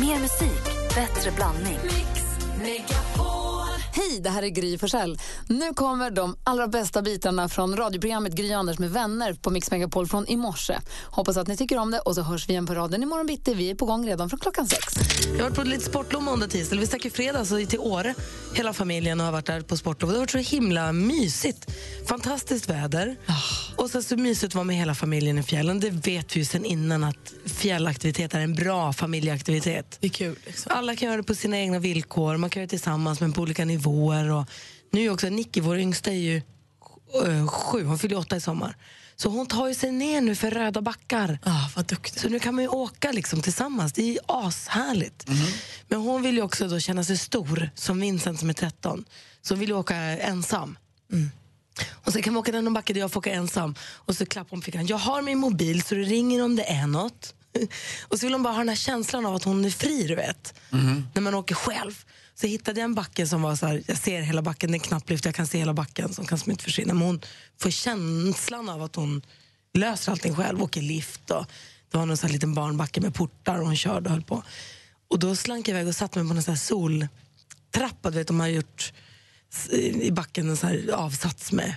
Mer musik, bättre blandning. Hej, det här är Gry Forssell. Nu kommer de allra bästa bitarna från radioprogrammet Gry Anders med vänner på Mix Megapol från i morse. Hoppas att ni tycker om det och så hörs vi igen på raden imorgon bitti. Vi är på gång redan från klockan sex. Jag har varit på lite sportlov måndag, tisdag. Vi stack i fredags till Åre, hela familjen, och har varit där på sportlov. Det har varit så himla mysigt. Fantastiskt väder. Och sen så mysigt att vara med hela familjen i fjällen. Det vet vi ju sen innan att fjällaktivitet är en bra familjeaktivitet. Det är kul. Liksom. Alla kan göra det på sina egna villkor, man kan göra det tillsammans men på olika nivåer. Och nu också Nicky, vår yngsta, är ju eh, sju, hon fyller åtta i sommar. Så hon tar ju sig ner nu för röda backar. Ah, vad duktig. Så nu kan man ju åka liksom tillsammans. Det är ju ashärligt. Men hon vill ju också då känna sig stor, som Vincent som är 13. Så hon vill ju åka ensam. Och sen kan man åka den backe där jag får åka ensam. Och så klappar hon på fickan. Jag har min mobil så det ringer om det är något. Och så vill hon bara ha den här känslan av att hon är fri, du vet. När man åker själv. Så hittade jag en backe som var så här, jag ser hela backen, det är en knapplyft, jag kan se hela backen som kan smitt försvinna. Men hon får känslan av att hon löser allting själv, åker lift och det var någon så här liten barnbacke med portar och hon körde och höll på. Och då slank jag iväg och satte mig på en sån här soltrappa, du vet de har gjort i backen en sån här avsats med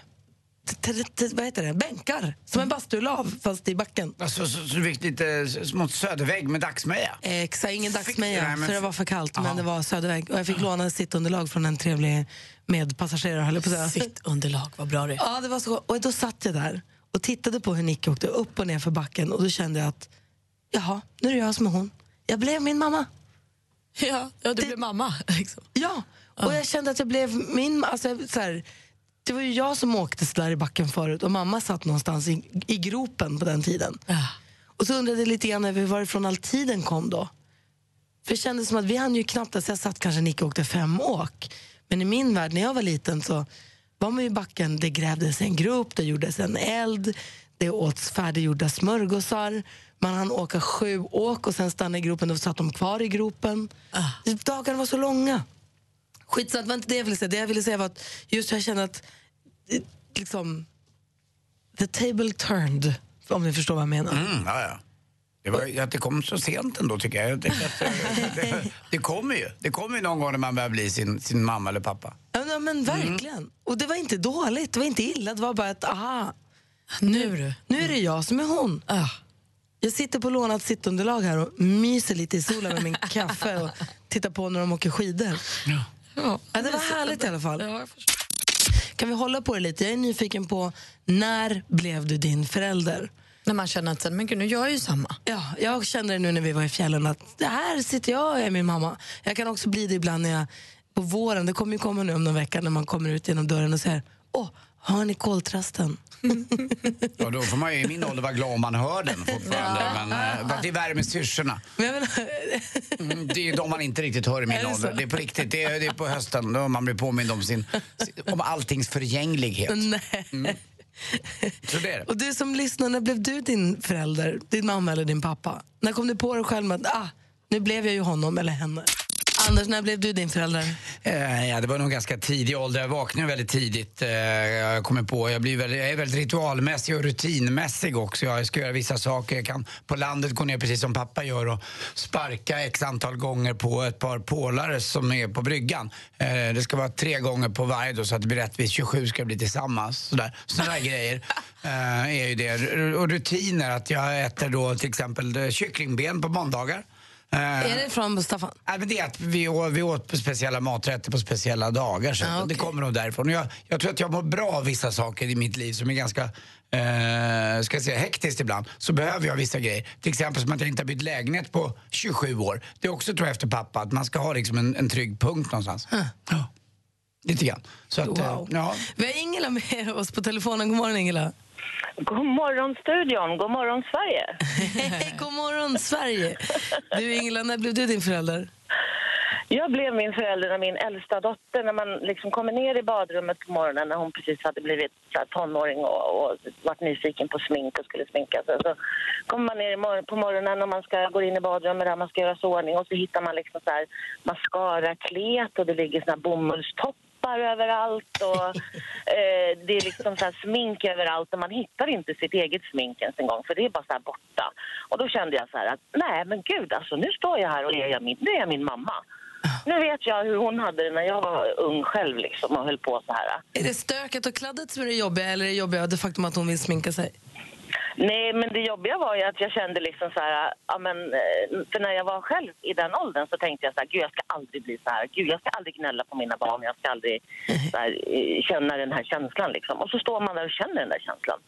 vad heter det? bänkar, som en bastulav fast i backen. Alltså, så, så du fick lite smått södervägg med dagsmeja? Exakt, ingen dagsmeja för det var för kallt Aha. men det var Söderväg och jag fick låna sittunderlag från en trevlig medpassagerare höll jag på att säga. Sitt underlag, vad bra det är. Ja, det var så. Och då satt jag där och tittade på hur Nicky åkte upp och ner för backen och då kände jag att jaha, nu är det jag som är hon. Jag blev min mamma. Ja, ja du blev mamma. Liksom. Ja, och jag kände att jag blev min... Alltså, så här, det var ju jag som åkte så där i backen förut och mamma satt någonstans i, i gropen på den tiden. Ja. Och så undrade jag lite grann över varifrån all tiden kom då. För det kändes som att vi hann ju knappt, alltså jag satt kanske Nicky och åkte fem åk. Men i min värld, när jag var liten så var man ju i backen, det grävdes en grop, det gjordes en eld, det åts färdiggjorda smörgåsar, man hann åka sju åk och sen stanna i gropen, då satt de kvar i gropen. Dagarna var så långa. Skitsamma, det var inte det jag ville säga. Det jag ville säga var att just jag kände att liksom, the table turned, om ni förstår vad jag menar. Mm, ja, ja. Det, var, att det kom så sent ändå tycker jag. jag att, eh, det, det kommer ju. Det kommer ju någon gång när man börjar bli sin, sin mamma eller pappa. Ja, men- verkligen. Och det var inte dåligt, det var inte illa, det var bara att aha, Nu du. nu är det jag som är hon. Ah. Jag sitter på lånat sittunderlag här och myser lite i solen med min kaffe och tittar på när de åker skidor. Ja, Ja, det var härligt i alla fall. Kan vi hålla på det lite? Jag är nyfiken på, när blev du din förälder? När man känner att men gud, nu gör jag ju samma. Ja, jag kände det nu när vi var i fjällen att det här sitter jag och är min mamma. Jag kan också bli det ibland när jag, på våren, det kommer ju komma nu om någon vecka när man kommer ut genom dörren och säger Åh, har ni koltrasten? Ja, då får man ju i min ålder vara glad om man hör den fortfarande. Men eh, för att det värmer syrsorna. Men Mm, det är de man inte riktigt hör i min ålder. Det är på riktigt. Det är, det är på hösten då man blir påmind om, sin, om alltings förgänglighet. nej. Så det är det. Och du som lyssnar, när blev du din förälder? Din mamma eller din pappa? När kom du på dig själv att ah, nu blev jag ju honom eller henne? Anders, när blev du din förälder? Eh, ja, det var nog ganska tidig ålder. Jag vaknade väldigt tidigt. Eh, jag kommer på. Jag, blir väldigt, jag är väldigt ritualmässig och rutinmässig också. Jag ska göra vissa saker. Jag kan på landet gå ner precis som pappa gör och sparka x antal gånger på ett par pålare som är på bryggan. Eh, det ska vara tre gånger på varje då, så att det blir rättvist. 27 ska bli tillsammans. Sådär. Sådana grejer eh, är ju det. Och rutiner. Att jag äter då till exempel eh, kycklingben på måndagar. Eh, Är det från Staffan? Nej, men det är att vi, å- vi åt på speciella maträtter på speciella dagar. Så Ah, okej. Det kommer nog därifrån. Jag, jag tror att jag mår bra av vissa saker i mitt liv som är ganska eh, ska jag säga, hektiskt ibland. Så behöver jag vissa grejer. Till exempel som att jag inte har bytt lägenhet på 27 år. Det är också tror jag efter pappa, att man ska ha liksom en, en trygg punkt någonstans. Ja. Lite grann. Så att, eh, Wow. ja. Vi har Ingela med oss på telefonen. God morgon Ingela. God morgon studion, god morgon Sverige. God morgon Sverige. Du Ingela, när blev du din förälder? Jag blev min förälder när min äldsta dotter, när man liksom kommer ner i badrummet på morgonen när hon precis hade blivit så tonåring och, och varit nyfiken på smink och skulle sminka sig. Så kommer man ner på morgonen och man ska gå in i badrummet där man ska göra i ordning och så hittar man liksom så här mascara-klet och det ligger såna här bomullstoppar läppar överallt och eh, det är liksom så här smink överallt och man hittar inte sitt eget smink ens en gång för det är bara så här borta. Och då kände jag så här att nej men gud alltså nu står jag här och är jag min, nu är jag min mamma. Nu vet jag hur hon hade det när jag var ung själv liksom och höll på så här. Är det stöket och kladdet som är det jobbiga eller är det jobbiga det faktum att hon vill sminka sig? Nej, men det jobbiga var ju att jag kände liksom så här, ja men, eh, för när jag var själv i den åldern så tänkte jag så här, gud jag ska aldrig bli så här, gud jag ska aldrig gnälla på mina barn, jag ska aldrig så här, eh, känna den här känslan liksom. Och så står man där och känner den där känslan.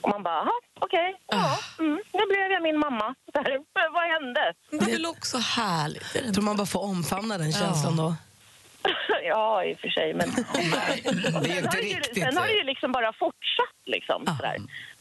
Och man bara, okej, ja, mm, nu blev jag min mamma. Så här, vad hände? Det är väl också härligt? Jag tror man bara får omfamna den känslan då. ja, i och för sig, men... Nej, det är Sen inte har, det ju, sen har det ju liksom bara fortsatt liksom, sådär,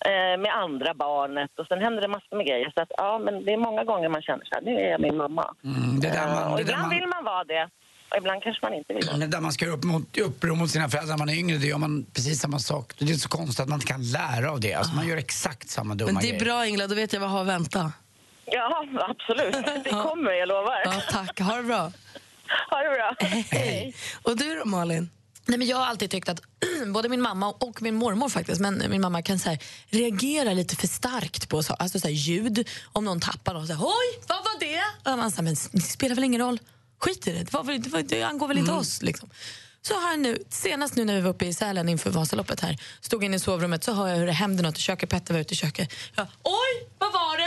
eh, med andra barnet och sen händer det massor med grejer. Så att, ja, men det är många gånger man känner så här, nu är jag min mamma. Mm, det där Eh, man, och det där ibland man, vill man vara det och ibland kanske man inte vill vara det. där man ska göra upp mot, uppror mot sina föräldrar när man är yngre, det gör man precis samma sak. Det är så konstigt att man inte kan lära av det. Alltså, man gör exakt samma dumma Men det är grejer. bra Ingela, då vet jag vad jag har att vänta. Ja, absolut. Det kommer, jag lovar. Ja, tack, ha det bra. Ha det bra. Hej. Och du då Malin? Nej, men jag har alltid tyckt att både min mamma och min mormor faktiskt, men min mamma kan så här, reagera lite för starkt på så, alltså så här, ljud. Om någon tappar något, så här, oj, vad var det? Och man säger, men det spelar väl ingen roll, skit i det, det, var väl, det, var, det angår väl inte oss. Liksom. Så här nu, senast nu när vi var uppe i Sälen inför Vasaloppet här, stod inne i sovrummet så hör jag hur det händer något i köket, Petter var ute i köket. Jag, oj, vad var det?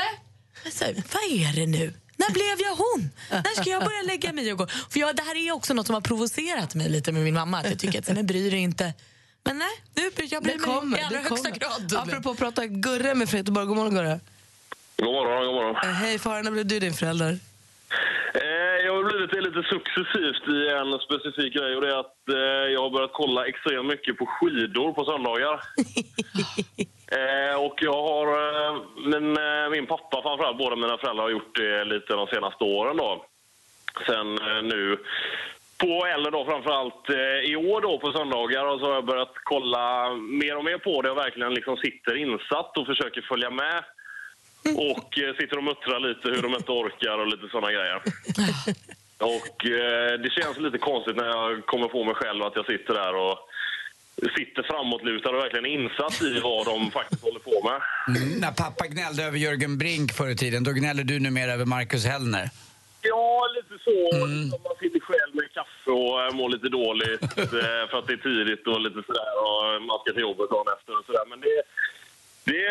Säger, vad är det nu? När blev jag hon? När ska jag börja lägga mig och gå? För jag, det här är också något som har provocerat mig lite med min mamma. Att jag tycker att, men bryr dig inte. Men nej, nu, jag bryr Det mig kommer. i allra det högsta kommer. grad. Apropå att prata Gurre med från Göteborg. God morgon Gurre. God morgon, god morgon. Eh, Hej Farah, när blev du din förälder? Eh, jag har blivit det lite successivt i en specifik grej och det är att eh, jag har börjat kolla extremt mycket på skidor på söndagar. eh, och jag har, eh, min, eh, min pappa framförallt, båda mina föräldrar har gjort det lite de senaste åren då. Sen eh, nu på eller då framförallt eh, i år då på söndagar och så har jag börjat kolla mer och mer på det och verkligen liksom sitter insatt och försöker följa med. Och eh, sitter och muttrar lite hur de inte orkar och lite såna grejer. Och eh, det känns lite konstigt när jag kommer på mig själv att jag sitter där och sitter framåtlutad och verkligen insatt i vad de faktiskt håller på med. Mm, när pappa gnällde över Jörgen Brink förr i tiden, då gnäller du numera över Marcus Hellner. Ja, lite så. Liksom man sitter själv med kaffe och eh, mår lite dåligt eh, för att det är tidigt och lite sådär och man ska till jobbet dagen efter och sådär. Men det, det,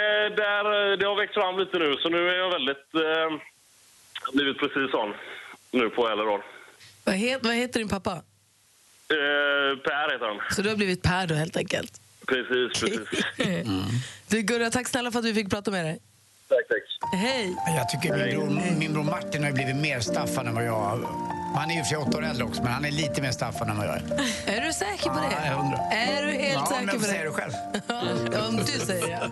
där, det har växt fram lite nu så nu är jag väldigt... Eh, blivit precis sån nu på äldre år. Vad, het, vad heter din pappa? Eh, per heter han. Så du har blivit Per då helt enkelt. Precis, precis. Du Gurra, tack snälla för att vi fick prata med dig. tack, tack. Hej. Jag tycker min bror, min bror Martin har blivit mer Staffan än vad jag Han är ju för sig åtta år äldre också, men han är lite mer Staffan än vad jag är. Är du säker på det? Ja, jag undrar. Är du helt ja, säker men på säger det? du själv. Ja, om du säger det.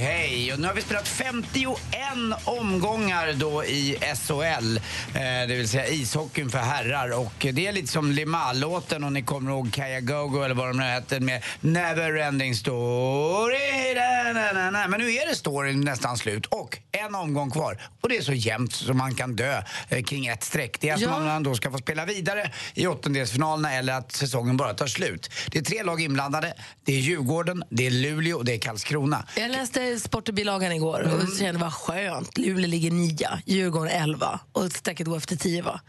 hej. Och nu har vi spelat 51 omgångar då i SHL, eh, det vill säga ishockeyn för herrar. Och det är lite som Limahl-låten, om ni kommer ihåg Kaja Gogo eller vad de nu heter, med Never Ending Story. Da, da, da, da. Men nu är det storyn nästan slut och en omgång kvar. Och det är så jämnt som man kan dö eh, kring ett streck. Det är Ja. att man då ska få spela vidare i åttondelsfinalerna eller att säsongen bara tar slut. Det är tre lag inblandade. Det är Djurgården, det är Luleå och det är Karlskrona. Jag läste Sportbilagan igår och kände vad skönt. Luleå ligger nia, Djurgården elva och strecket går efter tio va?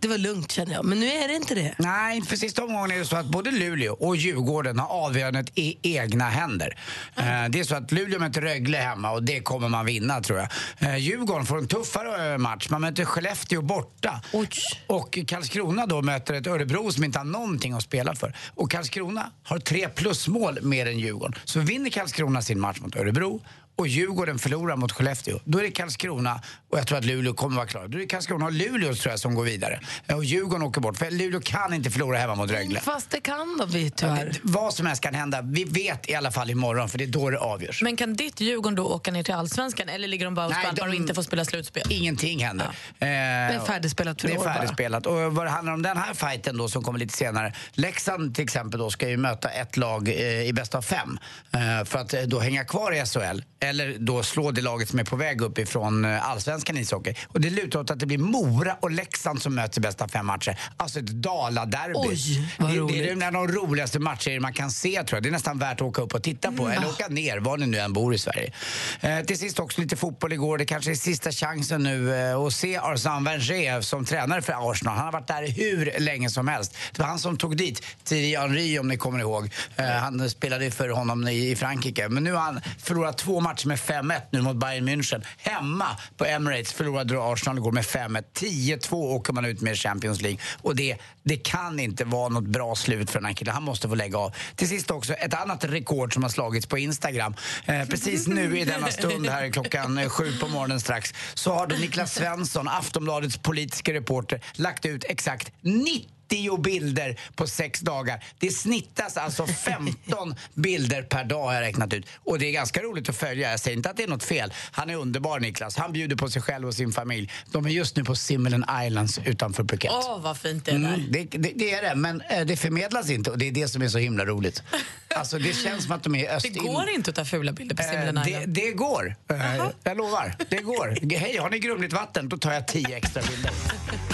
Det var lugnt kände jag, men nu är det inte det. Nej, för sista omgången är det så att både Luleå och Djurgården har avgörandet i egna händer. Eh, Det är så att Luleå möter Rögle hemma och det kommer man vinna tror jag. Eh, Djurgården får en tuffare eh, match. Man möter Skellefteå borta. Oj. Och Karlskrona då möter ett Örebro som inte har någonting att spela för. Och Karlskrona har tre plusmål mer än Djurgården. Så vinner Karlskrona sin match mot Örebro show och Djurgården förlorar mot Skellefteå, då är det Karlskrona och jag tror att Luleå kommer vara klara. Då är det Karlskrona och Luleå tror jag som går vidare. Eh, Och Djurgården åker bort, för Luleå kan inte förlora hemma mot Rögle. Fast det kan de vi tyvärr. Vad som helst kan hända. Vi vet i alla fall imorgon, för det är då det avgörs. Men kan ditt Djurgården då åka ner till Allsvenskan eller ligger de bara och skvalpar de- och inte får spela slutspel? Ingenting händer. Eh, Det är färdigspelat för Det är år bara. färdigspelat. Och vad det handlar om den här fighten då som kommer lite senare. Leksand till exempel då ska ju möta ett lag eh, i bästa av fem. Eh, för att eh, då hänga kvar i SHL. Eller då slå det laget som är på väg upp ifrån eh, allsvenskan ishockey. Och det lutar åt att det blir Mora och Leksand som möts i bästa fem matcher. Alltså ett Dala-derby. Oj, vad det, det är en av de roligaste matcher man kan se tror jag. Det är nästan värt att åka upp och titta på. Eller åka ner, var ni nu än bor i Sverige. Eh, till sist också lite fotboll igår. Det kanske är sista chansen nu eh, att se Arsene Wenger som tränare för Arsenal. Han har varit där hur länge som helst. Det var han som tog dit Thierry Henry om ni kommer ihåg. Eh, han spelade för honom i, i Frankrike. Men nu har han förlorat två matcher med 5-1 nu mot Bayern München. Hemma på Emirates förlorade då Arsenal igår med 5-1. 10-2 åker man ut med i Champions League. Och det, det kan inte vara något bra slut för den här killen. Han måste få lägga av. Till sist också ett annat rekord som har slagits på Instagram. Eh, precis nu i denna stund här klockan eh, sju på morgonen strax så har då Niklas Svensson, Aftonbladets politiska reporter, lagt ut exakt 90 bilder på sex dagar. Det snittas alltså 15 bilder per dag har jag räknat ut. Och det är ganska roligt att följa. Jag säger inte att det är något fel. Han är underbar Niklas. Han bjuder på sig själv och sin familj. De är just nu på Simelen Islands utanför Phuket. Åh, vad fint det är där. Mm, det, det, det är det, men eh, det förmedlas inte och det är det som är så himla roligt. Alltså det känns som att de är Det öst går inte att ta fula bilder på Eh, Simlen det, Island. det går. Eh, jag lovar. Det går. Hej, har ni grumligt vatten? Då tar jag tio extra bilder.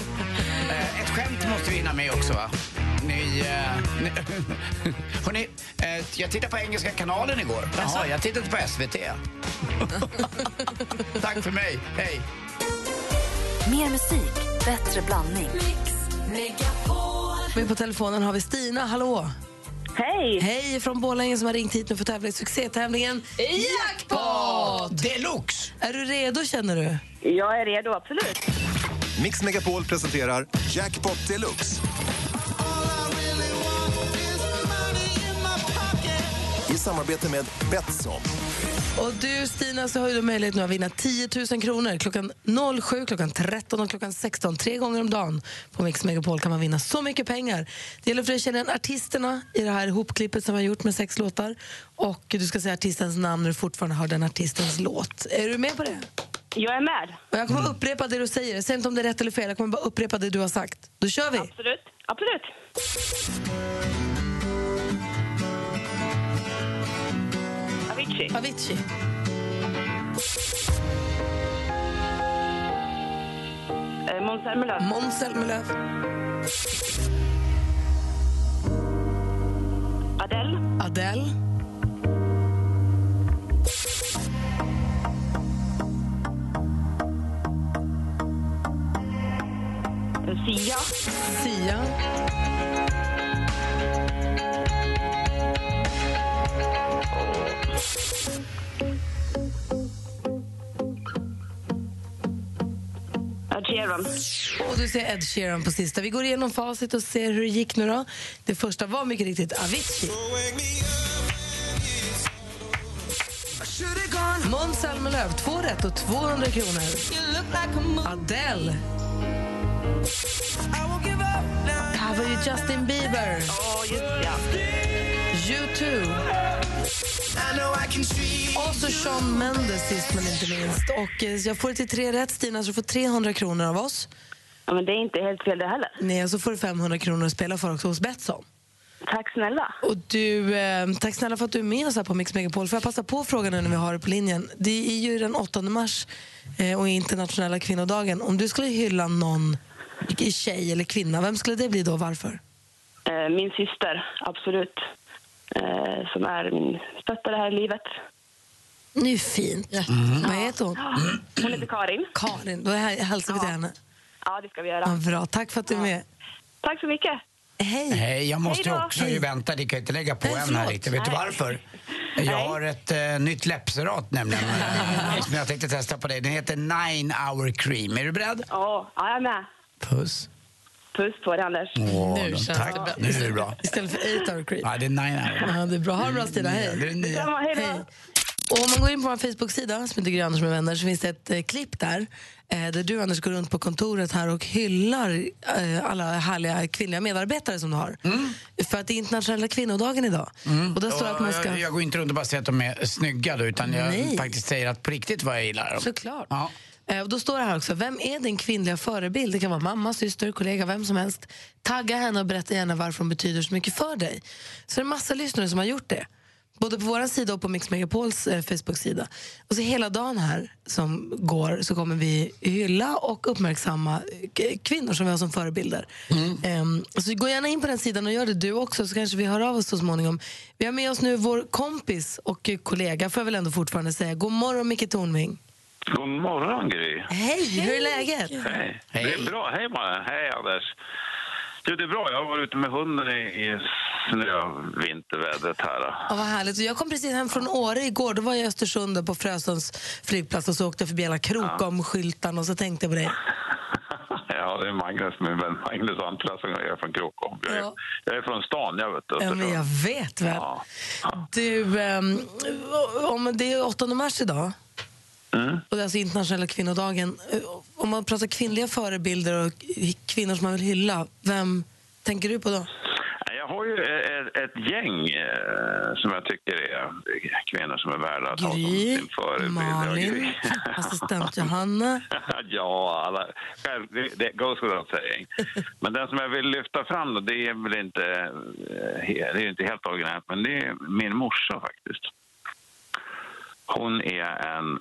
Skämt måste vi hinna med också, va? Ni, eh, ni, hörni, eh, jag tittade på Engelska kanalen igår. Jaha, jag tittade på SVT. Tack för mig. Hej. Mer musik, bättre blandning. Med på telefonen har vi Stina, hallå. Hej! Hej från Borlänge som har ringt hit nu för att tävla i succétävlingen Jackpot! Deluxe! Är du redo känner du? Jag är redo, absolut. Mix Megapol presenterar Jackpot Deluxe. I samarbete med Betsson. Och du Stina så har du möjlighet nu att vinna 10 000 kronor klockan 07, klockan 13 och klockan 16. Tre gånger om dagen på Mix Megapol kan man vinna så mycket pengar. Det gäller för dig att känna igen artisterna i det här hopklippet som vi har gjort med sex låtar. Och du ska säga artistens namn när du fortfarande hör den artistens låt. Är du med på det? Jag är med. Och jag kommer upprepa det du säger. Säg inte om det är rätt eller fel. Jag kommer bara upprepa det du har sagt. Då kör vi! Absolut. Absolut. Avicii. Avicii. Eh, Måns Zelmerlöw. Måns Zelmerlöw. Adele. Adele. Sia. Sia. Ed Sheeran. Och du ser Ed Sheeran på sista. Vi går igenom facit och ser hur det gick nu då. Det första var mycket riktigt Avicii. Måns Zelmerlöw, två rätt och 200 kronor. Adele. Det här var ju Justin Bieber. Åh, just ja. U2. Och så Shawn Mendes sist men inte minst. Och eh, jag får det till tre rätt Stina, så du får 300 kronor av oss. ja. Men det är inte helt fel det heller. Nej, och så får du 500 kronor att spela för också hos Betsson. Tack snälla. Och du, eh, tack snälla för att du är med oss här på Mix Megapol. Får jag passa på frågan nu när vi har det på linjen? Det är ju den 8 mars eh, och internationella kvinnodagen. Om du skulle hylla någon tjej eller kvinna, vem skulle det bli då? Varför? Eh, Min syster, absolut. Eh, Som är min stöttare här i livet. Ju fint. Vad heter hon? Hon heter Karin. Karin. Då hä- hälsar vi till Ja. henne. Ja, det ska vi Ja, göra. bra. Tack för att du är med. Tack så mycket. Hej. Hej, jag måste Hej också ju vänta. Det kan inte lägga på Nej, än här riktigt. Vet du Nej. varför? Jag har ett eh, nytt läppserat nämligen som jag tänkte testa på dig. Den heter Nine Hour Cream. Är du beredd? Ja, ja, jag är med. Puss. Puss på dig, Anders. Åh, Nu känns tack. det bra. Nu är det bra. Istället för 8 hour creep. Ja, det är Nine Hour. Ja, det är bra. Ha det bra Stina. Det är Hej. det nya. Detsamma, hej då. Och om man går in på vår Facebook-sida som heter Gry Anders med vänner så finns det ett eh, klipp där eh, där du Anders går runt på kontoret här och hyllar eh, alla härliga kvinnliga medarbetare som du har. För att det är internationella kvinnodagen idag. Och där står det att man ska... jag, jag går inte runt och bara säger att de är snygga då, utan jag Nej. faktiskt säger att på riktigt vad jag gillar dem. Såklart. Ja. Eh, Och då står det här också, vem är din kvinnliga förebild? Det kan vara mamma, syster, kollega, vem som helst. Tagga henne och berätta gärna varför hon betyder så mycket för dig. Så det är massa lyssnare som har gjort det. Både på vår sida och på Mix Megapols eh, Facebook-sida. Och så hela dagen här som går så kommer vi hylla och uppmärksamma eh, kvinnor som vi har som förebilder. Ehm, så gå gärna in på den sidan och gör det du också så kanske vi hör av oss så småningom. Vi har med oss nu vår kompis och kollega, får jag väl ändå fortfarande säga. God morgon Micke Tornving. God morgon, Gry. Hej, hur är läget? Hej. Hej. Det är bra. Hej, man. Hej, Anders. Jo, det är bra. Jag har varit ute med hunden i, i snövintervädret här. Ja, vad härligt. Jag kom precis hem från Åre igår. Då var jag i Östersund på Frösunds flygplats och så åkte jag förbi alla Krokom-skyltarna och så tänkte jag på dig. Ja, det är Magnus, min vän Magnus Antla som jag är från Krokom. Jag är, Ja. jag är från stan, jag vet. Ja, men jag vet väl. Ja. Ja. Du, ehm, om det är 8 mars idag Mm. och det är alltså internationella kvinnodagen. Eh, Om man pratar kvinnliga förebilder och kvinnor som man vill hylla, vem tänker du på då? Jag har ju ett, ett gäng eh, som jag tycker är kvinnor som är värda att ha som sin förebild. Malin, assistent Johanna. ja, alla, själv, det, goes without saying. Men den som jag vill lyfta fram då, det är väl inte, eh, det är inte helt originellt, men det är min morsa faktiskt. Hon är en...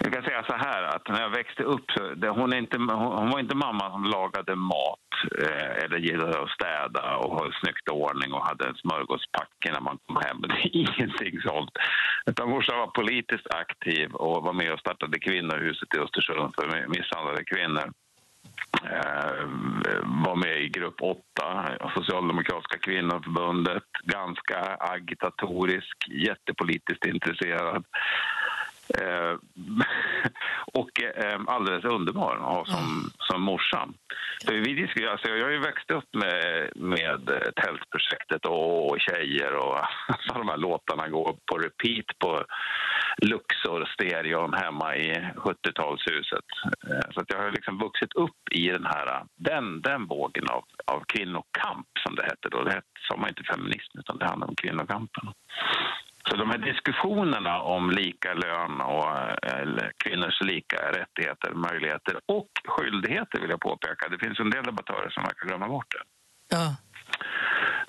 Jag kan säga så här att när jag växte upp, så- det, hon, är inte, hon, hon var inte mamma som lagade mat eh, eller gillade att städa och ha snyggt ordning och hade en smörgåspacke när man kom hem. Det är ingenting sånt. Utan morsan var politiskt aktiv och var med och startade kvinnohuset i Östersund för misshandlade kvinnor. Eh, var med i grupp 8, Socialdemokratiska kvinnoförbundet. Ganska agitatorisk, jättepolitiskt intresserad. Eh, och eh, alldeles underbar att ha som, som morsa. För vi diskuterar, alltså jag har ju växt upp med, med Tältprojektet och, och Tjejer och alla de här låtarna går på repeat på Luxor stereon hemma i 70-talshuset. Eh, så att jag har liksom vuxit upp i den här den, den vågen av, av kvinnokamp som det hette då. Det sa man inte feminism utan det handlade om kvinnokampen. Så de här diskussionerna om lika lön och eh, eller kvinnors lika rättigheter, möjligheter och skyldigheter vill jag påpeka. Det finns en del debattörer som verkar glömma bort det. Ja.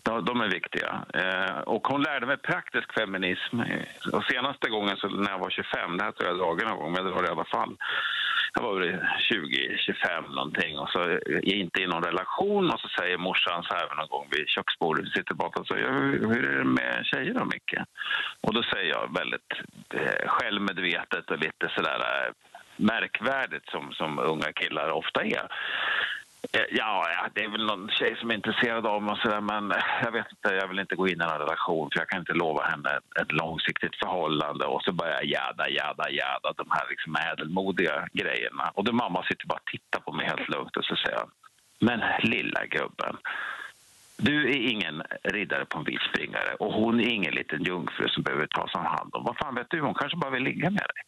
De, är viktiga. Eh, och hon lärde mig praktisk feminism. Eh, och senaste gången så när jag var 25, det här tror jag jag dragit någon gång, men jag drar det i alla fall. Jag var väl 20, 25 någonting och så eh, är inte i någon relation och så säger morsan så här någon gång vid köksbordet, vi sitter och och säger hur, hur är det med tjejer då Micke? Och då säger jag väldigt eh, självmedvetet och lite sådär märkvärdigt som, som unga killar ofta är. Eh, ja, ja, det är väl någon tjej som är intresserad av mig och sådär, men eh, jag vet inte, jag vill inte gå in i en relation för jag kan inte lova henne ett, ett långsiktigt förhållande och så börjar jag jäda, jäda, jäda de här liksom ädelmodiga grejerna. Och då mamma sitter bara och tittar på mig helt lugnt och så säger hon, men lilla gubben, du är ingen riddare på en vit springare och hon är ingen liten jungfru som behöver tas om hand om. Vad fan vet du, hon kanske bara vill ligga med dig.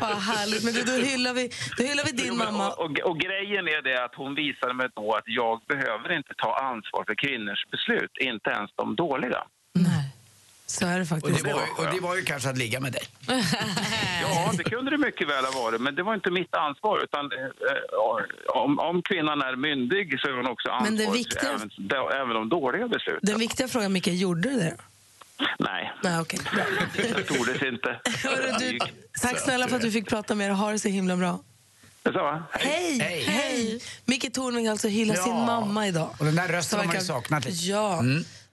Vad härligt. Men du, då, hyllar vi, då hyllar vi din Jo, men- mamma. Och, och, och grejen är det att hon visade mig då att jag behöver inte ta ansvar för kvinnors beslut, inte ens de dåliga. Nej, så är det Och, faktiskt. det var, ju- och det var ju kanske att ligga med dig. Ja, det kunde det mycket väl ha varit, men det var inte mitt ansvar. Utan, eh, eh, om, om kvinnan är myndig så är hon också ansvarig viktiga- även, de- även de dåliga besluten. Den viktiga frågan, Micke, gjorde du det? Nej, Nej. Bra. det tordes inte. Hörru, du, tack snälla för att du fick prata med er. Ha det så himla bra. Det sa jag. Hej! Hej. Hej! Micke Tornving alltså hyllar Ja. sin mamma idag. Och den där rösten har man ju saknat lite. Ja.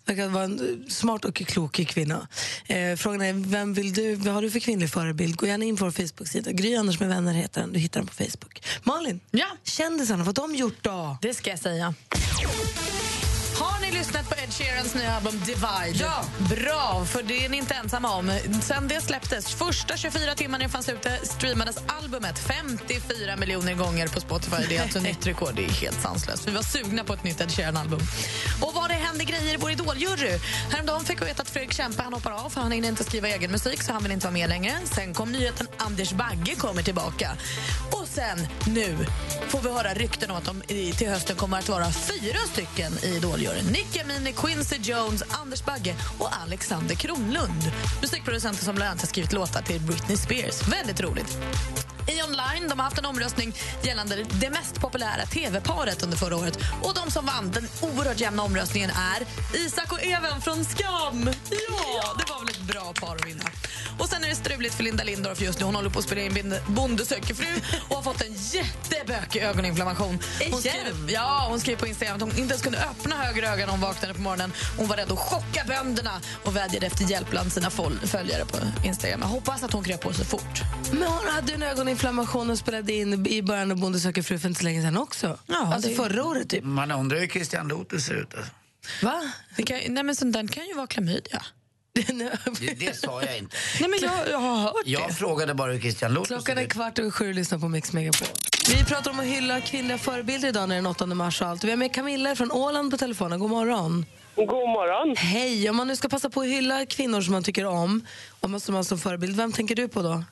Verkar vara en eh, smart och klok kvinna. Eh, frågan är, vem vill du, vad har du för kvinnlig förebild? Gå gärna in på vår Facebook-sida. Gry Anders med vänner heter den. Du hittar den på Facebook. Malin, Ja. kändisarna, vad har de gjort då? Det ska jag säga. Lyssnat på Ed Sheerans nya album Divide? Ja! Bra, för det är ni inte ensamma om. Sen det släpptes, första 24 timmarna det fanns ute streamades albumet 54 miljoner gånger på Spotify. Det är alltså nytt rekord. Det är helt sanslöst. Vi var sugna på ett nytt Ed Sheeran-album. Och vad det händer grejer i vår idoljury. Häromdagen fick vi veta att Fredrik Kempe han hoppar av för han hinner inte skriva egen musik så han vill inte vara med längre. Sen kom nyheten Anders Bagge kommer tillbaka. Och sen, nu, får vi höra rykten om att de till hösten kommer att vara fyra stycken i Idoljuryn. Benjamin, Amini, Quincy Jones, Anders Bagge och Alexander Kronlund. Musikproducenter som bland annat har skrivit låtar till Britney Spears. Väldigt roligt. I online de har haft en omröstning gällande det mest populära tv-paret under förra året. Och De som vann den oerhört jämna omröstningen är Isak och Even från Skam. Ja, det var väl ett bra par att vinna. Och Sen är det struligt för Linda Lindorff just nu. Hon håller på att spela in Bonde söker fru och har fått en jättebökig ögoninflammation. Hon skriver, ja, hon skriver på Instagram att hon inte ens kunde öppna höger öga när hon vaknade på morgonen. Hon var rädd att chocka bönderna och vädjade efter hjälp bland sina följare på Instagram. Jag hoppas att hon kröp på sig fort. Men hon hade en ögoninflammation och spelade in i början av Bonde söker fru för inte så länge sedan också. Ja, alltså det- förra året typ. Man undrar hur Christian Lother ser ut. Alltså. Va? Det kan, nej, men sånt där kan ju vara klamydia. Det, det sa jag inte. Nej, men jag, jag har hört Jag det. frågade bara hur Christian Lother Klockan är kvart över sju och lyssnar på Mix Megapol. Vi pratar om att hylla kvinnliga förebilder idag när den 8 mars och allt. Vi har med Camilla från Åland på telefonen. God morgon. God morgon. Hej! Om man nu ska passa på att hylla kvinnor som man tycker om och man som man som förebild, vem tänker du på då?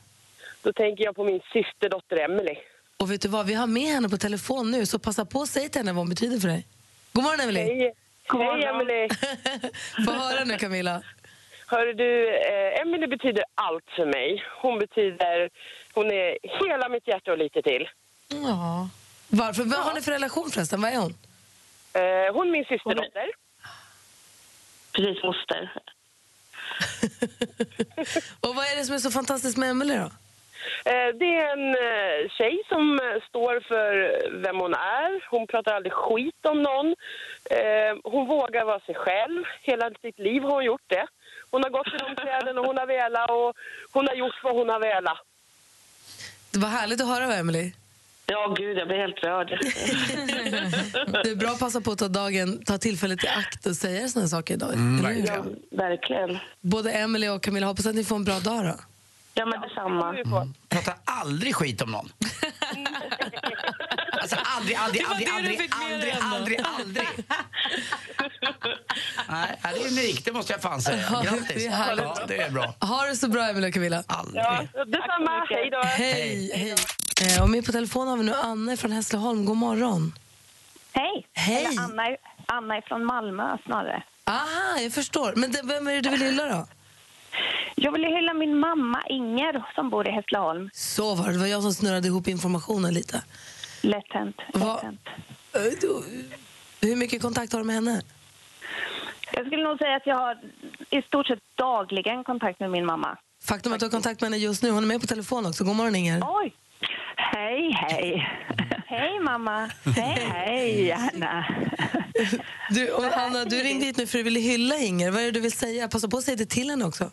Då tänker jag på min systerdotter Emily. Och vet du vad, vi har med henne på telefon nu så passa på och säg till henne vad hon betyder för dig. God morgon Emily! Hej, Hej Emily. Få höra nu Camilla. Hör du, eh, Emily betyder allt för mig. Hon betyder, hon är hela mitt hjärta och lite till. Ja. Varför? Vad har ni för relation förresten? Vad är hon? Eh, hon är min systerdotter. Precis, moster. och vad är det som är så fantastiskt med Emily då? Eh, det är en eh, tjej som eh, står för vem hon är. Hon pratar aldrig skit om någon. Eh, hon vågar vara sig själv. Hela sitt liv har hon gjort det. Hon har gått i de kläderna hon har velat och hon har gjort vad hon har velat. Det var härligt att höra av Emily. Ja, gud, jag blir helt rörd. Det är bra att passa på att ta, dagen, ta tillfället i akt och säga såna saker idag. Mm, hur? ja, verkligen. Både Emily och Camilla, hoppas att ni får en bra dag då. Ja, men detsamma. Prata aldrig skit om någon. Alltså aldrig, aldrig, aldrig, aldrig, aldrig, ändå. aldrig, aldrig. Nej, det är unikt, det måste jag fan säga. Ja, Grattis. det är. Ja, det är bra. Ha det så bra Emily och Camilla. Aldrig. Ja, detsamma. Hej då. Hej, hej. Eh, Och med på telefon har vi nu Anne från Hässleholm. God morgon. Hej. Hej. Eller Anna, är- Anna är från Malmö snarare. Aha, jag förstår. Men det, vem är det du vill hylla då? Jag vill hylla min mamma Inger som bor i Hässleholm. Så var det. Det var jag som snurrade ihop informationen lite. Lätt hänt. Hur mycket kontakt har du med henne? Jag skulle nog säga att jag har i stort sett dagligen kontakt med min mamma. Faktum att du har kontakt med henne just nu. Hon är med på telefon också. God morgon Inger. Oj! Hej, hej. hej, mamma. Hej, hej, Anna. Du, och Anna, du ringde hit nu för att du ville hylla Inger. Vad är det du vill säga? Passa på att säga det till henne också.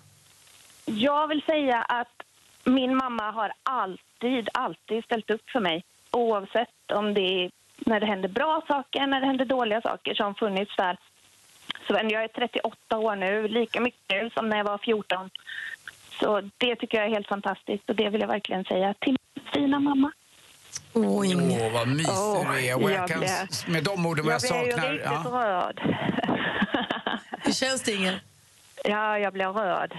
Jag vill säga att min mamma har alltid, alltid ställt upp för mig. Oavsett om det är när det händer bra saker, när det händer dåliga saker som funnits där. Så men jag är 38 år nu, lika mycket nu som när jag var 14. Så det tycker jag är helt fantastiskt och det vill jag verkligen säga till min fina mamma. Åh. Åh, vad mysig Åh, du är. Och jag jag kan, blir- med de orden vad jag jag blir ju saknar... riktigt Ja. rörd. Hur känns det Inger? ja, jag blir rörd.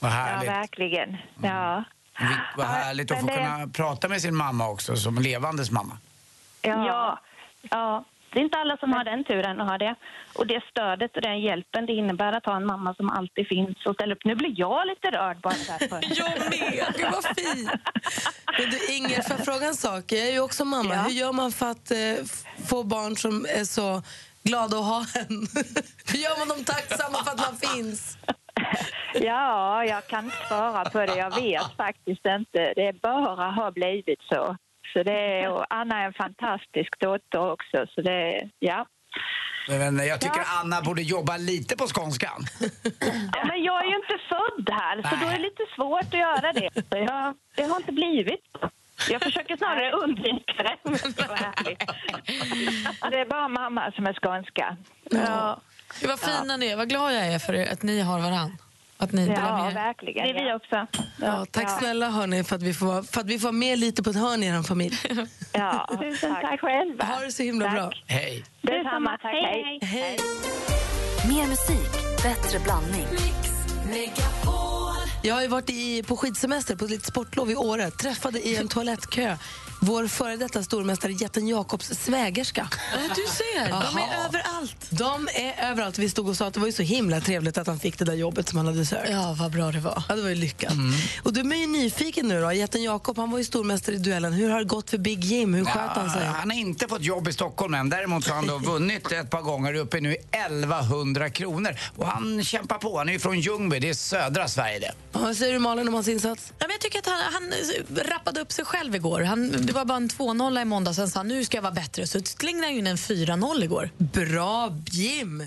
Vad Ja, härligt. verkligen. Ja. Vi- Vad härligt att få det- kunna prata med sin mamma också, som levandes mamma. Ja. ja. Det är inte alla som har den turen att ha det. Och det stödet och den hjälpen det innebär att ha en mamma som alltid finns och ställer upp. Nu blir jag lite rörd bara så här. För. Jag med! Gud vad fint! Men du Inger, får jag fråga en sak? Jag är ju också mamma. Ja. Hur gör man för att eh, få barn som är så glada att ha en? Hur gör man dem tacksamma för att man finns? Ja, jag kan inte svara på det. Jag vet faktiskt inte. Det bara har blivit så. Så det är, och Anna är en fantastisk dotter också. Så det, ja. Men jag tycker Ja. Anna borde jobba lite på skånskan. ja, men jag är ju inte född här, så då är det lite svårt att göra det. Jag, det har inte blivit. Jag försöker snarare undvika det. Det är bara mamma som är skånska. Ja, Gud, vad fina ni är. Vad glad jag är för er, att ni har varann. Att ni delar ja med er. verkligen. Det är vi också. Ja, tack snälla hörni för att vi får, vara- för att vi får vara med lite på ett hörn i er familj. Ja, tusen tack själva. Ha det så himla bra. Hej. Detsamma, tack. Hej. Hej. Mer musik, bättre blandning. Jag har ju varit i, på skidsemester på ett litet sportlov i Åre. Träffade i en toalettkö vår före detta stormästare Jätten Jakobs svägerska. Du ser, de är överallt. De är överallt. Vi stod och sa att det var ju så himla trevligt att han fick det där jobbet som han hade sökt. Ja, vad bra det var. Ja, det var ju lyckat. Och du är ju nyfiken nu då. Jätten Jakob, han var ju stormästare i duellen. Hur har det gått för Big Jim? Hur sköt han sig? Ja, han har inte fått jobb i Stockholm än. Däremot har han då vunnit ett par gånger uppe nu i 1100 kronor. Och han kämpar på. Han är ju från Ljungby, det är södra Sverige det. Ja, vad säger du Malin om hans insats? Ja, men jag tycker att han, han rappade upp sig själv igår. Han, det var bara en 2-0 i måndag, sen sa han nu ska jag vara bättre. Så slängde han in en 4-0 igår. Bra Jim!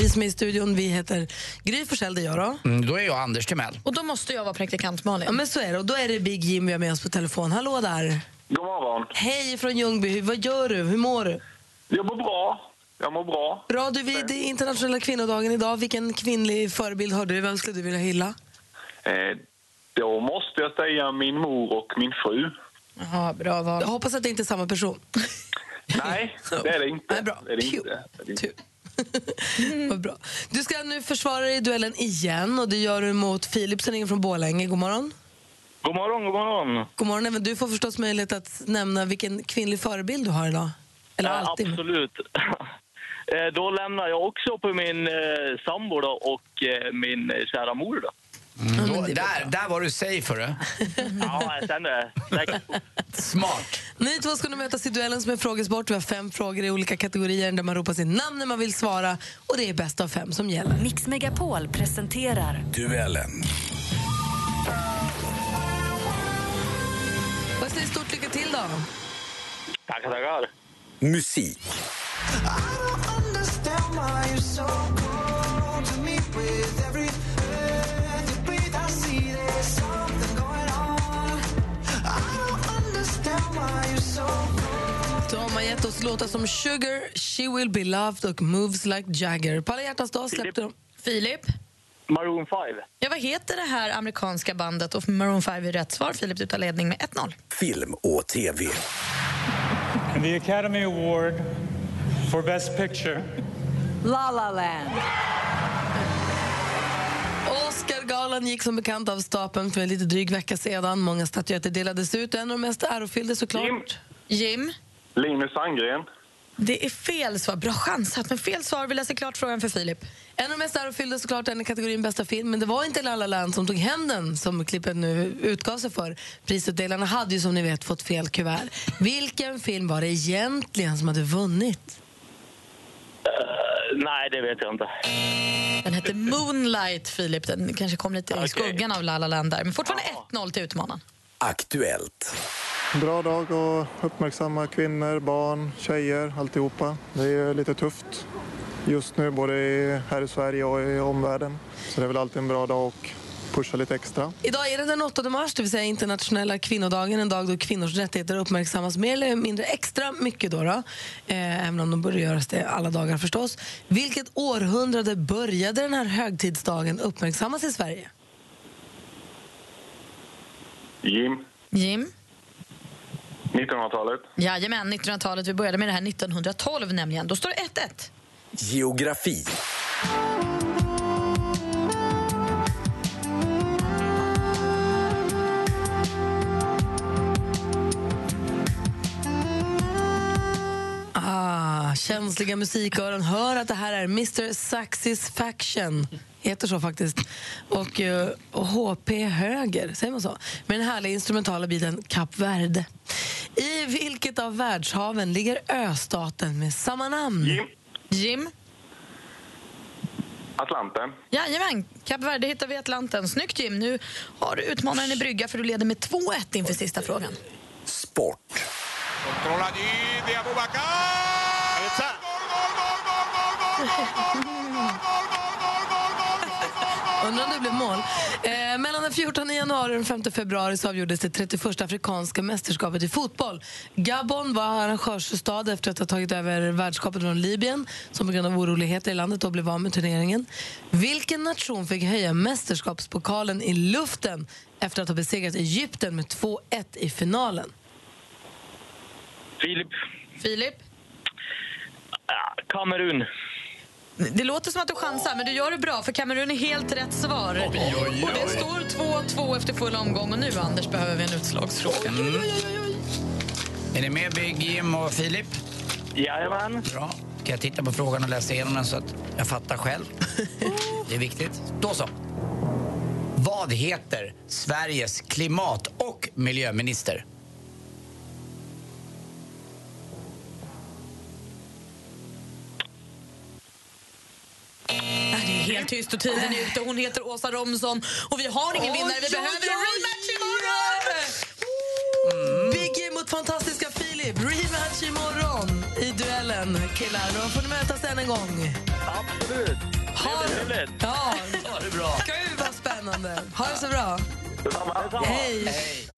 Vi som är i studion, vi heter Gry Forssell, det är jag då. Mm, då är jag Anders Timell. Och då måste jag vara praktikant Malin. Ja, men så är det. Och då är det Big Jim vi har med oss på telefon. Hallå där! God morgon. Hej från Ljungby. Hur- Vad gör du? Hur mår du? Jag mår bra. Jag mår bra. Bra, du vid internationella kvinnodagen idag. Vilken kvinnlig förebild har du? Vem skulle du vilja hylla? Eh, då måste jag säga min mor och min fru. Ja, bra val. Jag hoppas att det inte är samma person. Nej, det är det inte. Nej, bra. Det är det inte. Det är det inte. Vad bra. Du ska nu försvara dig i duellen igen och det gör du mot Filip som ringer från Borlänge. God morgon. God morgon, god morgon. God morgon. Även du får förstås möjlighet att nämna vilken kvinnlig förebild du har idag. Eller Ja, alltid. Absolut. Eh, Då lämnar jag också på min eh, sambo då, och eh, min eh, kära mor. Då. Mm, då, där, där var du safe, hörru. Ja, jag kände det. Smart. Ni två ska nu mötas i duellen som är frågesport. Vi har fem frågor i olika kategorier där man ropar sitt namn när man vill svara. Och det är bäst av fem som gäller. Mix Megapol presenterar Duellen. Jag säger stort lycka till då. Tackar, tackar. Musik. De har gett oss låtar som Sugar, She will be loved och Moves like Jagger. På alla hjärtans dag släppte de... Filip? Maroon 5. Ja, vad heter det här amerikanska bandet? Och Maroon 5 är rätt svar. Filip, du tar ledning med 1-0. Film och TV. And the Academy Award for Best Picture La La Land. Oscargalan gick som bekant av stapeln för en lite dryg vecka sedan. Många statyetter delades ut. En av de mest ärofyllda såklart. Jim? Linus Sandgren. Det är fel svar. Bra chansat, men fel svar. Vi läser klart frågan för Filip. En av de mest ärofyllda såklart den i kategorin bästa film. Men det var inte La La Land som tog hem den som klippet nu utgav sig för. Prisutdelarna hade ju som ni vet fått fel kuvert. Vilken film var det egentligen som hade vunnit? Eh, nej, det vet jag inte. Den hette Moonlight, Filip. Den kanske kom lite i Okej. skuggan av La La Land där. Men fortfarande 1-0 till utmanaren. Aktuellt. Bra dag att uppmärksamma kvinnor, barn, tjejer, alltihopa. Det är lite tufft just nu, både här i Sverige och i omvärlden. Så det är väl alltid en bra dag att pusha lite extra. Idag är det den 8 mars, det vill säga internationella kvinnodagen. En dag då kvinnors rättigheter uppmärksammas mer eller mindre extra mycket. Då, då. Eh, även om de borde göras det alla dagar förstås. Vilket århundrade började den här högtidsdagen uppmärksammas i Sverige? Jim. Jim? 1900-talet. Jajamän, 1900-talet. Vi började med det här 1912 nämligen. Då står det 1-1. Geografi. Ah, känsliga musiköron hör att det här är Mr Saxisfaction. Heter så faktiskt. Och, eh, och HP Höger, säger man så? Med den härliga instrumentala biten Kap Verde. I vilket av världshaven ligger östaten med samma namn? Jim. Jim? Atlanten. Jajamän, Kap Verde hittar vi i Atlanten. Snyggt Jim. Nu har du utmanaren i brygga för du leder med 2-1 inför sista frågan. Sport. Controlla allí de Abubakar. Och undrar om det blev mål. Eh, mellan den 14 januari och den 5 februari så avgjordes det 31 afrikanska mästerskapet i fotboll. Gabon var arrangörsstad efter att ha tagit över värdskapet från Libyen som på grund av oroligheter i landet då blev av med turneringen. Vilken nation fick höja mästerskapspokalen i luften efter att ha besegrat Egypten med 2-1 i finalen? Filip. Filip? Kamerun. Det låter som att du chansar, men du gör det bra för Kamerun är helt rätt svar. Och det står 2-2 efter full omgång och nu, Anders, behöver vi en utslagsfråga. Är ni med Big Jim och Filip? Jajamän. Bra. Kan jag titta på frågan och läsa igenom den så att jag fattar själv? Det är viktigt. Då så. Vad heter Sveriges klimat och miljöminister? Det är helt tyst och tiden är ute. Hon heter Åsa Romson och vi har ingen vinnare. Vi behöver en rematch imorgon! Big Jim mot fantastiska Filip. Rematch imorgon i duellen. Killar, då får ni mötas än en gång. Absolut. Ha Trevligt. Ja, Ha det bra. Gud vad spännande. Ha det så bra. Hej.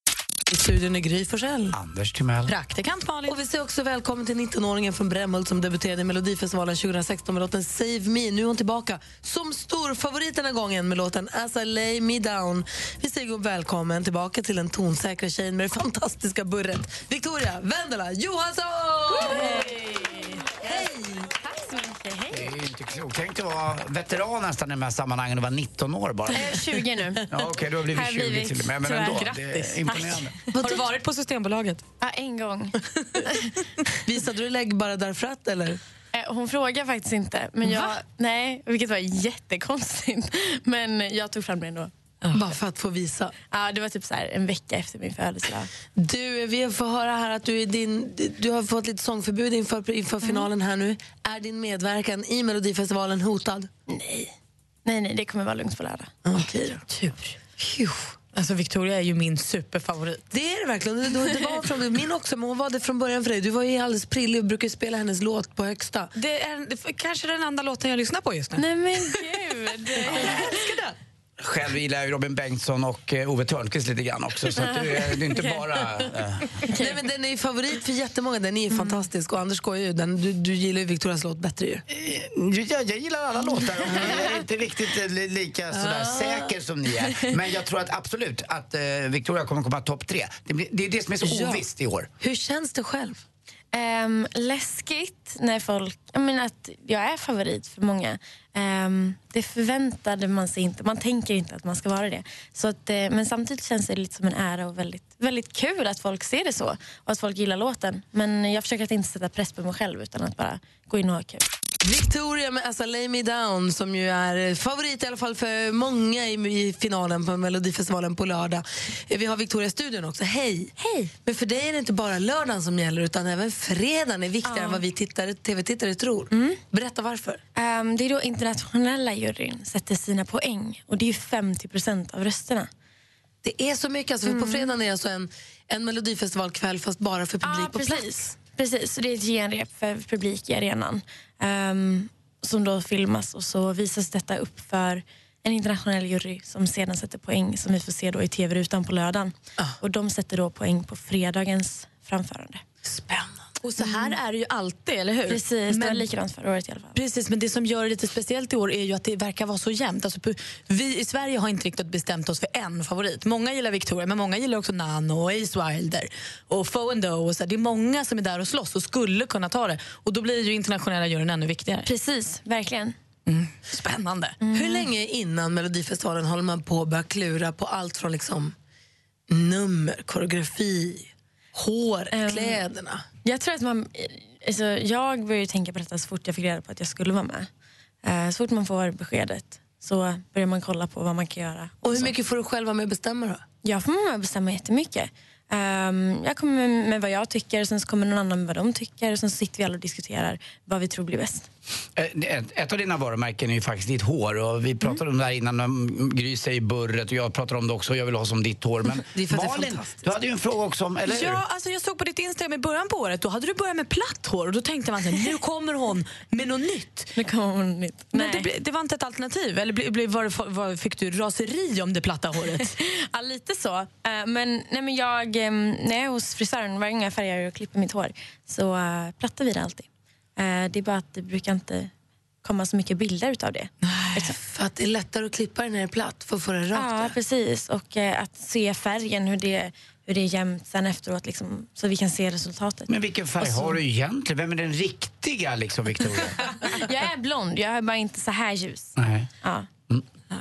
Studion är Gry Forssell. Anders Timell. Praktikant Malin. Och vi säger också välkommen till 19-åringen från Brämhult som debuterade i Melodifestivalen 2016 med låten Save Me. Nu är hon tillbaka som stor favorit den här gången med låten As I Lay Me Down. Vi säger välkommen tillbaka till den tonsäkra tjejen med det fantastiska burret. Victoria Vendela Johansson! Hej! Hej! Hej. Det är ju inte klokt. Tänk att vara veteran nästan i de här sammanhangen och vara 19 år bara. Jag är 20 nu. Ja, Okej, du har blivit Har 20 blivit, till och med. Men tyvärr. ändå, Grattis. det är imponerande. Har du varit på Systembolaget? Ja, en gång. Visade du lägg bara därför att, eller? Eh, Hon frågar faktiskt inte. Men jag, Va? nej, vilket var jättekonstigt. Men jag tog fram det ändå. Bara för att få visa. Ja, det var typ så här en vecka efter min födelsedag. Du, vi får höra här att du, är din, du har fått lite sångförbud inför, inför finalen här nu. Är din medverkan i Melodifestivalen hotad? Nej. Nej, nej, det kommer vara lugnt på lördag. Okej då. Tur. Alltså Victoria är ju min superfavorit. Det är det verkligen. Det, det var från, min också, men hon var det från början för dig. Du var ju alldeles prillig och brukar spela hennes låt på högsta. Det är kanske den enda låten jag lyssnar på just nu. Nej men gud. Själv gillar jag Robin Bengtsson och eh, Ove Thörnqvist lite grann också. Så att det, är, det är inte bara... Eh, Nej, men den är ju favorit för jättemånga. Den är ju fantastisk. Och Anders går ju, den, du, du gillar ju Victorias låt bättre ju. jag, jag gillar alla låtar jag är inte riktigt eh, li- lika sådär säker som ni är. Men jag tror att absolut att eh, Victoria kommer komma topp tre. Det, blir, det är det som är så Ja. ovisst i år. Hur känns det själv? Um, läskigt när folk... Jag menar att jag är favorit för många. Um, det förväntade man sig inte. Man tänker inte att man ska vara det. Så att, eh, men samtidigt känns det lite som en ära och väldigt, väldigt kul att folk ser det så. Och att folk gillar låten. Men jag försöker att inte sätta press på mig själv utan att bara gå in och ha kul. Victoria med As I Lay Me Down som ju är favorit i alla fall för många i, finalen på Melodifestivalen på lördag. Eh, Vi har Victoria i studion också. Hej! Hej! Men för dig är det inte bara lördagen som gäller utan även fredagen är viktigare Ja. än vad vi tittare, tv-tittare tror. Berätta varför. Ehm, det är då internationella juryn sätter sina poäng. Och det är ju 50 procent av rösterna. Det är så mycket. Alltså, för På fredagen är det alltså en, en Melodifestivalkväll fast bara för publik Ja, på precis. plats. Precis, så det är ett genrep för publik i arenan. Ehm, som då filmas och så visas detta upp för en internationell jury som sedan sätter poäng som vi får se då i tv-rutan på lördagen. Och de sätter då poäng på fredagens framförande. Spännande. Och så här är det ju alltid, eller hur? Precis, det var Men- likadant förra året i alla fall. Precis, men det som gör det lite speciellt i år är ju att det verkar vara så jämnt. Alltså, vi i Sverige har inte riktigt bestämt oss för en favorit. Många gillar Victoria, men många gillar också Nano och Ace Wilder och Foe and Doe. Och så. Det är många som är där och slåss och skulle kunna ta det. Och då blir ju internationella juryn ännu viktigare. Precis, verkligen. Spännande. Hur länge innan Melodifestivalen håller man på att börja klura på allt från liksom nummer, koreografi, hår, Ehm, kläderna? Jag tror att man... Alltså, jag började tänka på detta så fort jag fick reda på att jag skulle vara med. Eh, så fort man får beskedet så börjar man kolla på vad man kan göra. Och hur mycket får du själv vara med och bestämma då? Jag får vara med och bestämma jättemycket. Ehm, jag kommer med, med vad jag tycker, sen så kommer någon annan med vad de tycker och sen så sitter vi alla och diskuterar vad vi tror blir bäst. Eh, Ett, ett av dina varumärken är ju faktiskt ditt hår och vi pratade om det här innan Gry säger burret och jag pratar om det också och jag vill ha som ditt hår. Men Det är Malin, du hade ju en fråga också om, eller hur? Ja, alltså jag såg på ditt Instagram i början på året, då hade du börjat med platt hår och då tänkte man så här, nu kommer hon med något nytt. Nu kommer hon nytt. Men det, det var inte ett alternativ? Eller var var, fick du raseri om det platta håret? ja, lite så. Eh, men, nej, men jag, eh, när jag är hos frisören varje gång jag färgar och klipper mitt hår så plattar vi det alltid. Eh, det är bara att det brukar inte komma så mycket bilder utav det. Liksom. För att det är lättare att klippa den när det är platt för att få det rakt. Ja, precis. Och eh, att se färgen, hur det, hur det är jämnt sen efteråt liksom, så vi kan se resultatet. Men vilken färg så- har du egentligen? Vem är den riktiga liksom, Victoria? jag är blond, jag är bara inte så här ljus. Nej. Ja.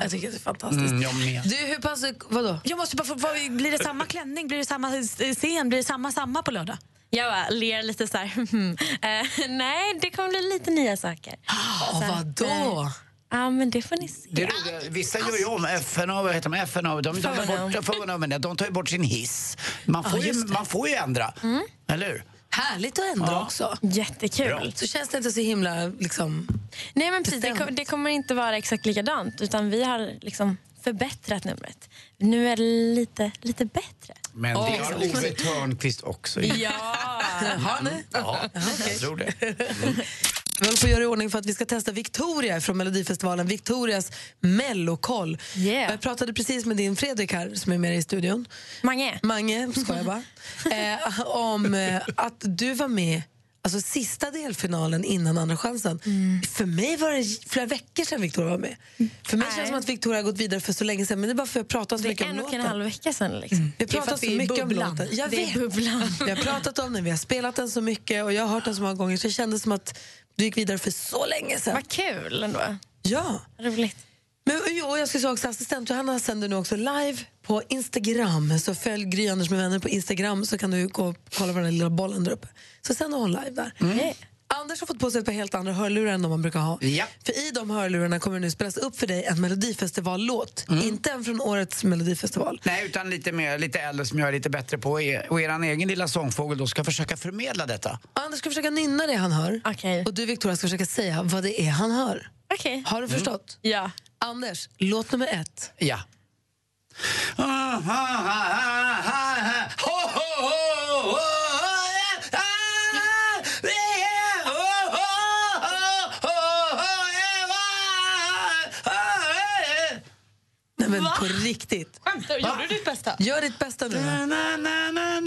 Jag tycker det är fantastiskt. Mm, jag med. Du, hur pass... Vadå? Jag måste bara få, vad, blir det samma klänning? Blir det samma scen? Blir det samma samma på lördag? Jag bara ler lite så här. Eh, nej, det kommer bli lite nya saker. Oh, Så vadå? eh, Ja, men det får ni se. Det är roligt. Vissa gör ju om FN och vad heter de? FN och, de, de, tar bort, men de tar ju bort sin hiss. Man får, ju, man får ju ändra. Eller hur? Härligt att ändra Ja. också. Jättekul. Bra. Så känns det inte så himla... Liksom... Nej, men precis, det, det kommer inte vara exakt likadant, utan vi har liksom förbättrat numret. Nu är det lite, lite bättre. Men det har Ove Thörnqvist också. Ja! Har ni? Ja, jag tror det. Vi håller på att göra i ordning för att vi ska testa Victoria från Melodifestivalen. Victorias mellokoll. Yeah. Jag pratade precis med din Fredrik här som är med i studion. Mange. Mange, ska jag bara. eh, om eh, att du var med Alltså sista delfinalen innan Andra chansen. För mig var det flera veckor sedan Victoria var med. För mig känns det som att Victoria har gått vidare för så länge sedan. Men det är bara för att jag pratat så Det mycket är om en och låten. en halv vecka sedan. Liksom. Vi har Det är pratat att så det är mycket om bubblan. låten. Jag Det är vet. Vi har pratat om den, vi har spelat den så mycket och jag har hört den så många gånger så det kändes som att du gick vidare för så länge sedan. Vad kul ändå. Ja. Roligt. Men jo, jag ska säga också assistent Johanna sänder nu också live på Instagram. Så följ Gry Anders med vänner på Instagram så kan du gå och kolla på den lilla bollen där uppe. Så sänder hon live där. Mm. Anders har fått på sig ett par helt andra hörlurar än de man brukar ha. Ja. För i de hörlurarna kommer det nu spelas upp för dig en melodifestivallåt. Mm. Inte en från årets melodifestival. Nej, utan lite, mer, lite äldre som jag är lite bättre på. Er- Och er egen lilla sångfågel då ska försöka förmedla detta. Anders ska försöka nynna det han hör. Okej. Och du Victoria ska försöka säga vad det är han hör. Okej. Har du förstått? Ja. Anders, låt nummer ett. Ja. Nej men på riktigt. Skämtar du? Ditt bästa? Gör ditt bästa nu. Na, na, na, na,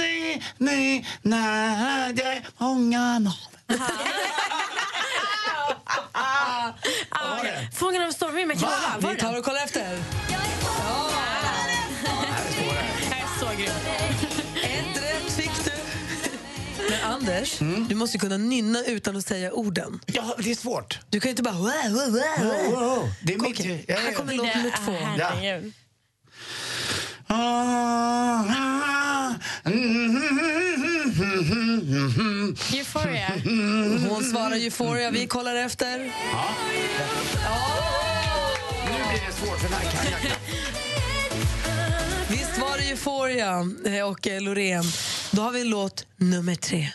na, det är många nav. Ah, okej. Fångarna av stormen med Carola. Var Vi tar och kollar efter. Jag är så grym. Ett rätt fick du. Men Anders, du måste kunna nynna utan att säga orden. Ja, det är svårt. Du kan ju inte bara... Wow, wow, wow, Wow, wow. Det är mitt... Ja, ja, Här ja. kommer låt nummer två. Herregud. Euphoria. Hon svarar Euphoria, vi kollar efter. Nu blir det svårt, för den här. Visst var det Euphoria eh, och eh, Loreen. Då har vi låt nummer tre. Mm. Mm. Mm.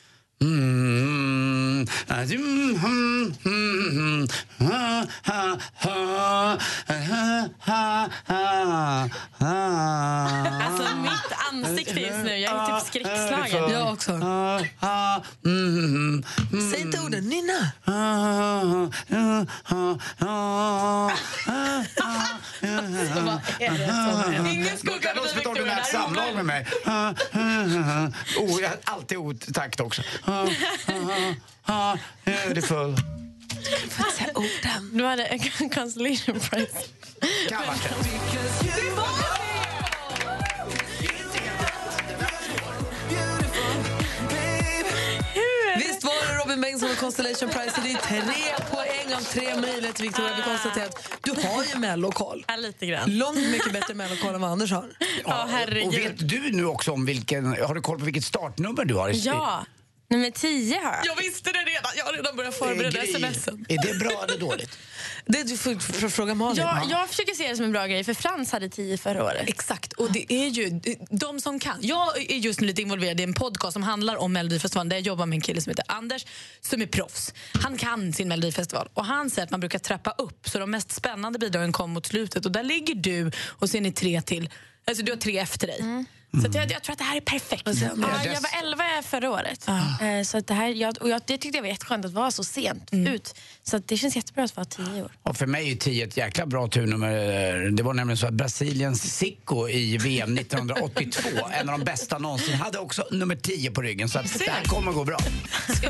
Ha, ha, ha. Ha, ha, ha. Ha. Alltså mitt ansikte just nu, jag är typ skräckslagen. Jag också. Säg inte orden, nynna. Ingen skugga Det låter som ett ordinärt samlag med mig. Oh, jag har alltid otakt också. Ha, ha, ha, ha. Beautiful. Du hade en consolation prize. Kan det. Visst var det Robin Bengtsson och Constellation Prize? Det är tre poäng av tre möjligheter, Victoria. Vi konstaterar att du har ju mellokoll. Ja, lite grann. Långt mycket bättre mellokoll än vad Anders har. Ja, Och herregud. vet du nu också om vilken, har du koll på vilket startnummer du har? i- Ja, nummer tio har jag. Jag visste det redan. Jag har redan börjat förbereda smsen. Är det bra eller dåligt? Det du får, får fråga Malin. Ja, jag försöker se det som en bra grej, för Frans hade tio förra året. Exakt, och det är ju de som kan. Jag är just nu lite involverad i en podcast som handlar om Melodifestivalen där jag jobbar med en kille som heter Anders som är proffs. Han kan sin Melodifestival och han säger att man brukar trappa upp så de mest spännande bidragen kom mot slutet och där ligger du och sen är tre till. Alltså du har tre efter dig. Så att jag, jag tror att det här är perfekt. Ja, jag var 11 förra året. Eh, Så att det, här, jag, och jag, det tyckte jag var jätteskönt att vara så sent ut. Så att det känns jättebra att vara tio år. Och för mig är 10 ett jäkla bra turnummer. Det var nämligen så att Brasiliens Zico i VM 1982, en av de bästa någonsin, hade också nummer 10 på ryggen. Så att det här kommer gå bra.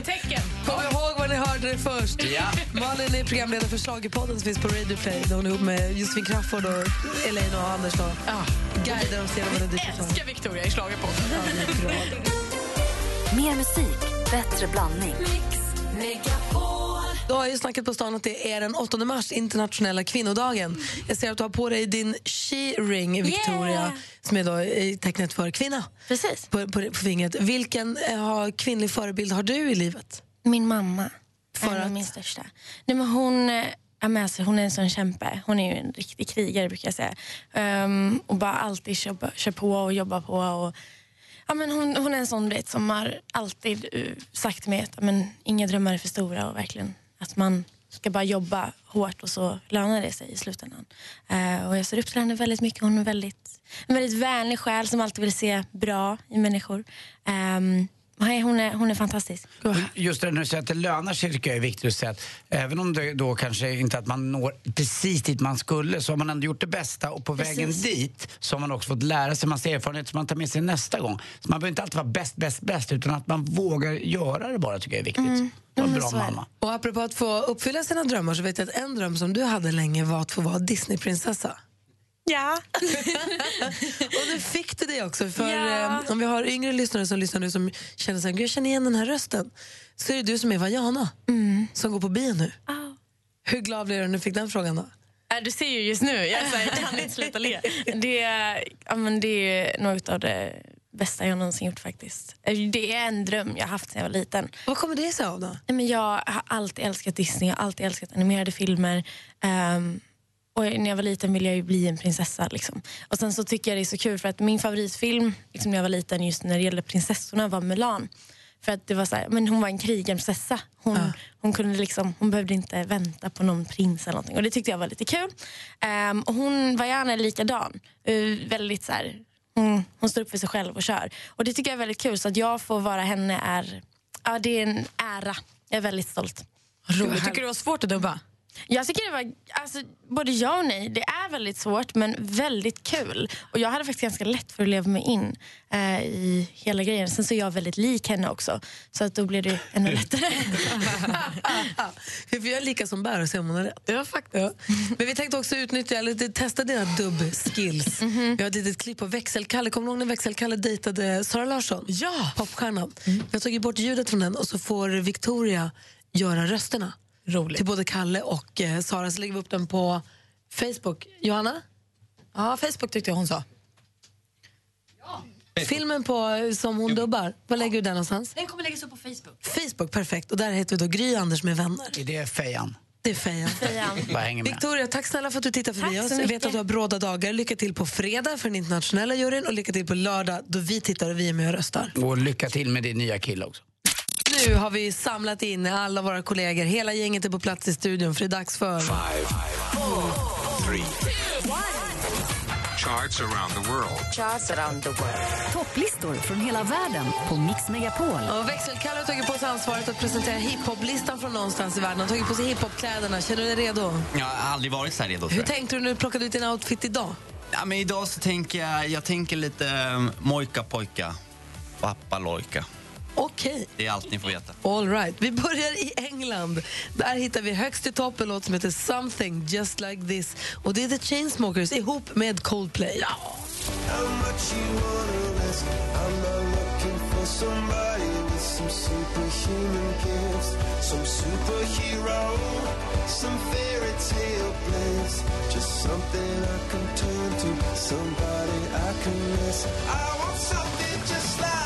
Tecken. Kom ihåg var ni hörde det först. Ja. Malin är programledare för Schlagerpodden som finns på Radio Play. Där hon är ihop med Josefin Crafoord och Elaine och Anders. Då. Ja. Guider oss genom Melodifestivalen. Älskar Victoria i Schlagerpodden. Mer musik, bättre blandning. Du har ju snackat på stan att det är den 8 mars, internationella kvinnodagen. Jag ser att du har på dig din she-ring, Victoria, Yeah. som är då tecknet för kvinna. Precis. På, på, på fingret. Vilken eh, har, kvinnlig förebild har du i livet? Min mamma. För av att? min största. Nej, men hon, eh, ja, men alltså, hon är en sån kämpe. Hon är ju en riktig krigare brukar jag säga. Um, och bara alltid kör, på- kör på och jobbar på. Och, ja, men hon, hon är en sån vet, som har alltid uh, sagt till mig att men, inga drömmar är för stora och verkligen att man ska bara jobba hårt och så lönar det sig i slutändan. Uh, och jag ser upp till henne väldigt mycket. Hon är väldigt, en väldigt vänlig själ som alltid vill se bra i människor. Um, hon, är, hon är fantastisk. Just det när du säger att det lönar sig tycker jag är viktigt att säga att även om det då kanske inte att man når precis dit man skulle så har man ändå gjort det bästa och på vägen Precis. dit så har man också fått lära sig massa erfarenheter som man tar med sig nästa gång. Så man behöver inte alltid vara bäst, bäst, bäst utan att man vågar göra det bara tycker jag är viktigt. Mm. Och en men bra mamma. Och apropå att få uppfylla sina drömmar så vet jag att en dröm som du hade länge var att få vara Disneyprinsessa. Ja. och nu fick du det också. För Ja. eh, om vi har yngre lyssnare som lyssnar nu som känner så här, "Gud, jag känner igen den här rösten. Så är det du som är Vajana som går på bio nu. Hur glad blev du när du fick den frågan då? Äh, Du ser ju just nu, jag, här, jag kan inte sluta le. Det, är- ja, men det är något av det bästa jag någonsin gjort faktiskt. Äh, Det är en dröm jag har haft sedan jag var liten. Vad kommer det sig av då? Nej, Men jag har alltid älskat Disney, jag har alltid älskat animerade filmer. Ehm, och när jag var liten ville jag ju bli en prinsessa. Liksom. Och sen så tycker jag det är så kul för att min favoritfilm liksom när jag var liten just när det gällde prinsessorna var Mulan. För att det var så här, men hon var en krigarprinsessa. Hon, hon, kunde liksom, hon behövde inte vänta på någon prins eller någonting. Och det tyckte jag var lite kul. Ehm, och hon var gärna likadan. Uh, väldigt så här, hon, hon står upp för sig själv och kör. Och det tycker jag är väldigt kul. Så att jag får vara henne är, ja, det är en ära. Jag är väldigt stolt. Roligt. Tycker du det var svårt att dubba? Jag tycker det var alltså, både ja och nej. Det är väldigt svårt men väldigt kul. Och Jag hade faktiskt ganska lätt för att leva mig in eh, i hela grejen. Sen så är jag väldigt lik henne också. Så att då blir det ännu lättare. För jag är lika som bär och se om hon har rätt. Ja, faktiskt. Men vi tänkte också utnyttja, eller testa dina dubb-skills. Mhm. Vi har ett litet klipp på Växelkalle. Kommer du ihåg när Växelkalle dejtade Sara Larsson? Ja! Popstjärnan. Vi har tagit bort ljudet från den och så får Victoria göra rösterna. Roligt. Till både Kalle och eh, Sara. Så lägger vi upp den på Facebook. Johanna? Ja, Facebook tyckte jag hon sa. Filmen på, eh, som hon dubbar, var lägger du den någonstans? Den kommer läggas upp på Facebook. Facebook, perfekt. Och där heter vi då Gry Anders med vänner. Är det fejan? Det är Fejan. Bara hänger med. Victoria, tack snälla för att du tittar förbi Tack oss. så Jag vet att du har bråda dagar. Lycka till på fredag för den internationella juryn och lycka till på lördag då vi tittar och vi är med och röstar. Och lycka till med din nya kille också. Nu har vi samlat in alla våra kollegor. Hela gänget är på plats i studion för det är dags för... Three. Charts around the world. Charts around the world. Topplistor från hela världen på Mix Megapol. Och Växelkalle har tagit på sig ansvaret att presentera hiphoplistan från någonstans i världen. Han har tagit på sig hiphopkläderna. Känner du dig redo? Jag har aldrig varit så här redo. Hur tänkte du när du plockade ut din outfit idag? Ja, men idag så tänker jag, jag tänker lite um, mojka pojka, pappa lojka. Okej. Det är allt ni får veta. All right. Vi börjar i England. Där hittar vi högst i topp en låt som heter Something Just Like This. Och Det är The Chainsmokers ihop med Coldplay. Ja. Så här låter det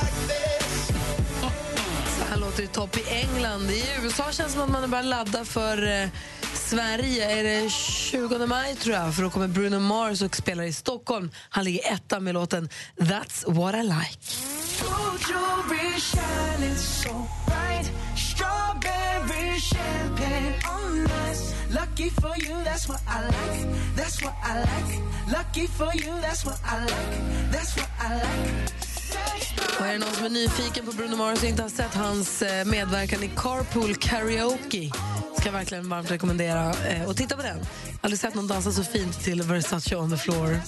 i topp i England. I USA känns det som att man börjar ladda för eh, Sverige är det 20 maj tror jag för då kommer Bruno Mars och spelar i Stockholm. Han ligger etta med låten That's what I like. Shining so bright. Strawberry champagne on us. Lucky for you, that's what I like. That's what I like. Lucky for you, that's what I like. That's what I like. Och är det någon som är nyfiken på Bruno Mars och inte har sett hans eh, medverkan i Carpool Karaoke ska jag verkligen varmt rekommendera eh, att titta på den. Aldrig sett någon dansa så fint till Versace on the floor.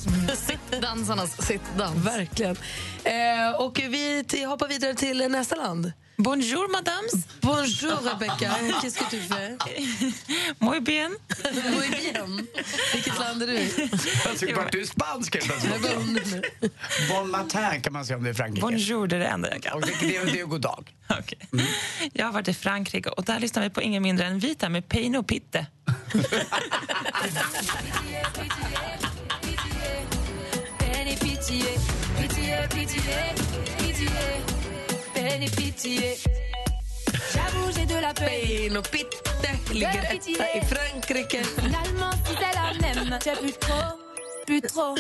Dansarnas sittdans. Verkligen. Eh, och vi hoppar vidare till nästa land. Bonjour, madame. Bonjour, Rebecca. Qu'est-ce que tu fais? Muy bien. Muy bien. Vilket land är du? Jag tycker bara att du spansk helt plötsligt. Bon matin kan man säga om det är Frankrike. Bonjour, det är det enda jag kan. Och det, det, det är god dag. Okej. Jag har varit i Frankrike och där lyssnar vi på ingen mindre än Vita med Peino Pitte. Et pitié. J'avoue, j'ai de la peine. Pitte ligger etta i Frankrike. Finalement, si c'est la même, j'ai plus trop, plus trop.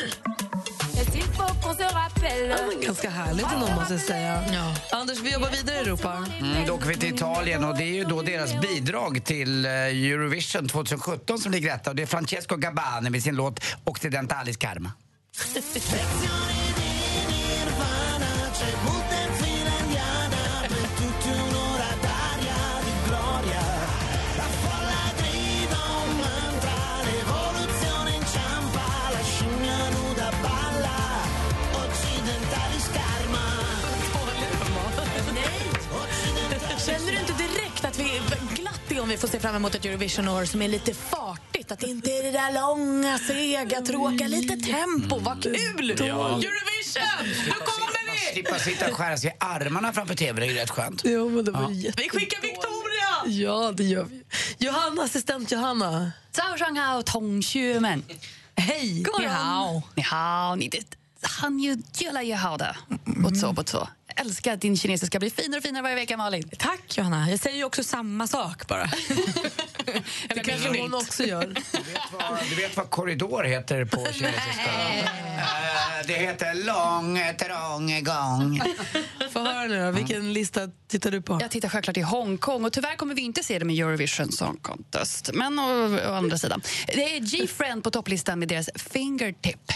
Ja, ganska härligt ändå, måste jag säga. Anders, vi jobbar vidare i Europa. Mm, då åker vi till Italien och det är ju då deras bidrag till eh, Eurovision 2017 som ligger etta och det är Francesco Gabbani med sin låt Occidentalis Karma. om vi får se fram emot ett Eurovision-år som är lite fartigt. Att det inte är det där långa, sega, tråkiga. Mm. Lite tempo. Vad mm. kul! Ja. Eurovision! Nu kommer vi! Slippa sitta och skära sig i armarna framför tvn är rätt skönt. Jo, men det var ja. Vi skickar Victoria! Ja, det gör vi. Johanna, assistent Johanna. Zhao Shanghao Tong Xumen. Hej! Ni hao. Ni hao. Ni det. Han gillar ju hao där. Och så, och så. Jag älskar att din kinesiska blir finare och finare varje vecka, Malin. Tack, Johanna. Jag säger ju också samma sak bara. Det kanske hon också gör. Vad- Du vet vad korridor heter på kinesiska? Eh, det heter lång, trång gång. Få höra nu då, vilken lista tittar du på? Jag tittar självklart i Hongkong och tyvärr kommer vi inte se dem i Eurovision Song Contest. Men å, å andra sidan, det är G-Friend på topplistan med deras Fingertip.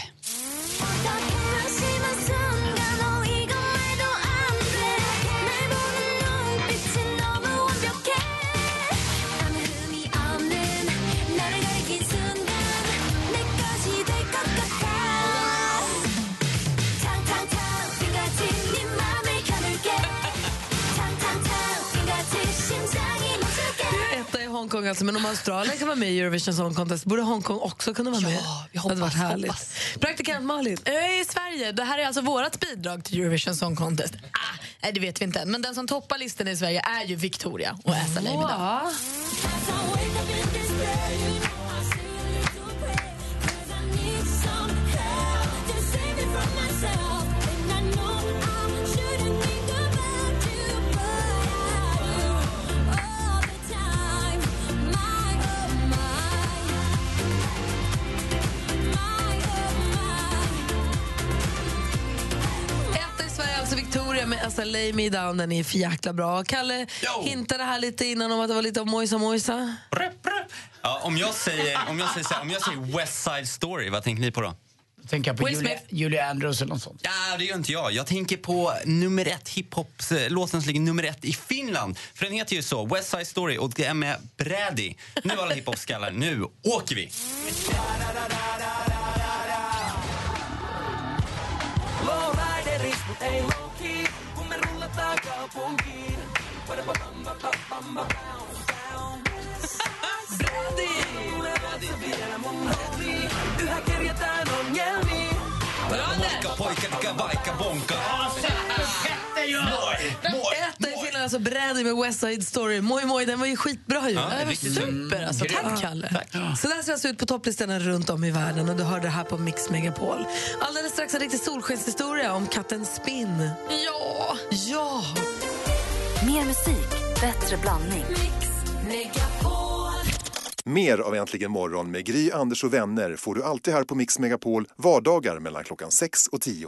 Hongkong alltså, men om Australien kan vara med i Eurovision Song Contest borde Hongkong också kunna vara med. Ja, vi det hade varit hoppas, härligt. hoppas. Praktikant Malin. Ö, I Sverige. Det här är alltså vårt bidrag till Eurovision Song Contest. Ah, nej, det vet vi inte än. Men den som toppar listan i Sverige är ju Victoria och Leimida. Etta alltså Victoria med Assa Lay Me Down. Den är för jäkla bra. Kalle hintade här lite innan om att det var lite av Mojsa Mojsa. Ja, om, jag säger, om, jag säger om jag säger West Side Story, vad tänker ni på då? Tänker jag på Will Julia, Smith. Julia Andrews eller något sånt. Ja, det gör inte jag. Jag tänker på nummer ett hiphop-låten som ligger nummer ett i Finland. För den heter ju så, West Side Story, och det är med Brady. Nu alla hiphop-skallar, nu åker vi! Ei low key, kun me rullataan kaupunkiin. Brady! Tulevat se vielä mun homiin, yhä kerjätään ongelmiin. Bonka pojkar, vilka vaikka bonka. Etta i alltså Brädi med West Side Story. Moj Moj, den var ju skitbra ju. Ja, det bra. super alltså. Mm, Tack grymt. Kalle. Tack. Så där ser det alltså ut på topplistorna runt om i världen och du hör det här på Mix Megapol. Alldeles strax en riktig solskenshistoria om katten Spinn. Ja! Ja! Mer musik, bättre blandning. Mer av Äntligen morgon med Gry, Anders och vänner får du alltid här på Mix Megapol vardagar mellan klockan 6 och 10.